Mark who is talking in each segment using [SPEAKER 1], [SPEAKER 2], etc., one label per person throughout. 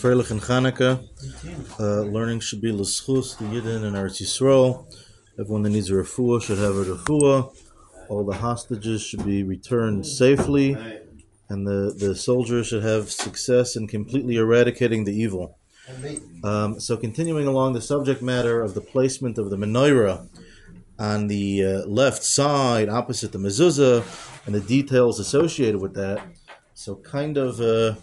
[SPEAKER 1] Freilich and Chanukah. Uh, learning should be l'schus, the Yidden and Eretz Yisrael. Everyone that needs a refuah should have a refuah. All the hostages should be returned safely, and the, the soldiers should have success in completely eradicating the evil. Um, so, continuing along the subject matter of the placement of the menorah on the uh, left side, opposite the mezuzah, and the details associated with that. So, kind of. Uh,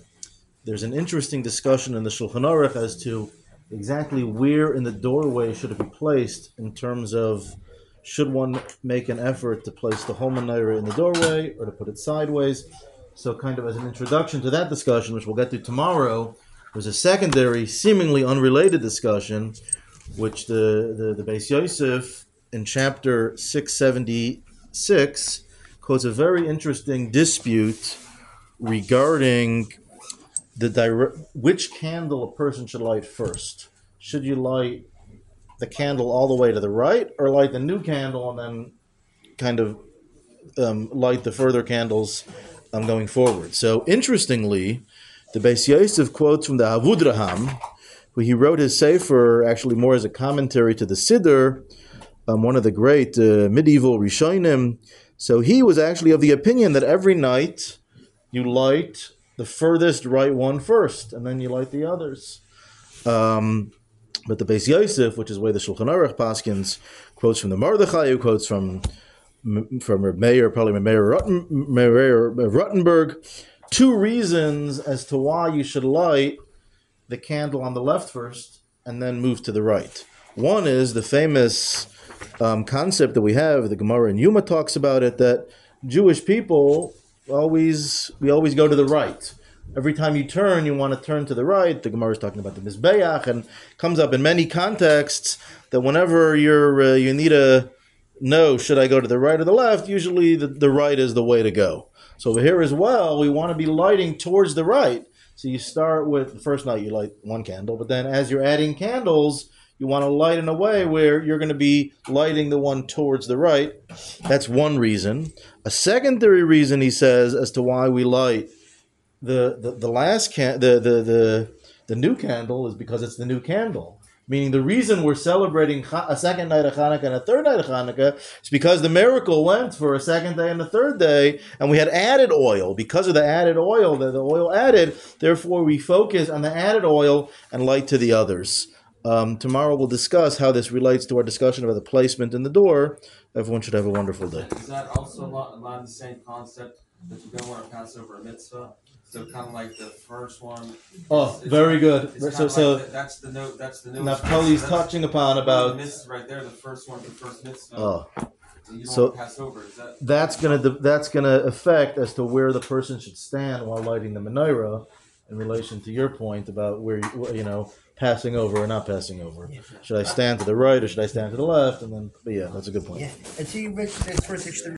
[SPEAKER 1] there's an interesting discussion in the Shulchan Aruch as to exactly where in the doorway should it be placed in terms of should one make an effort to place the whole menorah in the doorway or to put it sideways. So, kind of as an introduction to that discussion, which we'll get to tomorrow, there's a secondary, seemingly unrelated discussion, which the the, the Beis Yosef in chapter 676 quotes a very interesting dispute regarding the direct which candle a person should light first. Should you light the candle all the way to the right, or light the new candle and then kind of um, light the further candles um, going forward? So interestingly, the Beis Yosef quotes from the Avudraham, who he wrote his sefer actually more as a commentary to the Siddur, um, one of the great uh, medieval Rishonim. So he was actually of the opinion that every night you light the furthest right one first, and then you light the others. Um, but the Beis Yosef, which is where the Shulchan Aruch paskens quotes from the Mordechai, who quotes from from Meir, probably Meir Rothenburg, two reasons as to why you should light the candle on the left first and then move to the right. One is the famous um, concept that we have, the Gemara in Yoma talks about it, that Jewish people always we always go to the right. Every time you turn, you want to turn to the right. The Gemara is talking about the mizbeach, and comes up in many contexts that whenever you're uh, you need to know should I go to the right or the left, usually the, the right is the way to go. So over here as well, we want to be lighting towards the right. So you start with the first night you light one candle, but then as you're adding candles, you want to light in a way where you're going to be lighting the one towards the right. That's one reason. A secondary reason he says as to why we light the the, the last can the, the the the new candle is because it's the new candle. Meaning the reason we're celebrating a second night of Hanukkah and a third night of Hanukkah is because the miracle went for a second day and a third day, and we had added oil. Because of the added oil that the oil added, therefore we focus on the added oil and light to the others. Um, tomorrow we'll discuss how this relates to our discussion about the placement in the door. Everyone should have a wonderful day.
[SPEAKER 2] Is that also a lot of the same concept that you don't want to pass over a mitzvah? So kind of like the first one.
[SPEAKER 1] Oh,
[SPEAKER 2] it's-
[SPEAKER 1] very good.
[SPEAKER 2] It's
[SPEAKER 1] So, so
[SPEAKER 2] like the, that's the note. That's the note.
[SPEAKER 1] Naphtali's touching upon about.
[SPEAKER 2] This right there, the first one, the first mitzvah.
[SPEAKER 1] Oh,
[SPEAKER 2] that you don't
[SPEAKER 1] so-
[SPEAKER 2] pass over. Is that?
[SPEAKER 1] that's gonna that's gonna affect as to where the person should stand while lighting the menorah, in relation to your point about where you, you know passing over or not passing over. Should I stand to the right or should I stand to the left? And then, but yeah, that's a good point.
[SPEAKER 3] Yeah, and so you first extra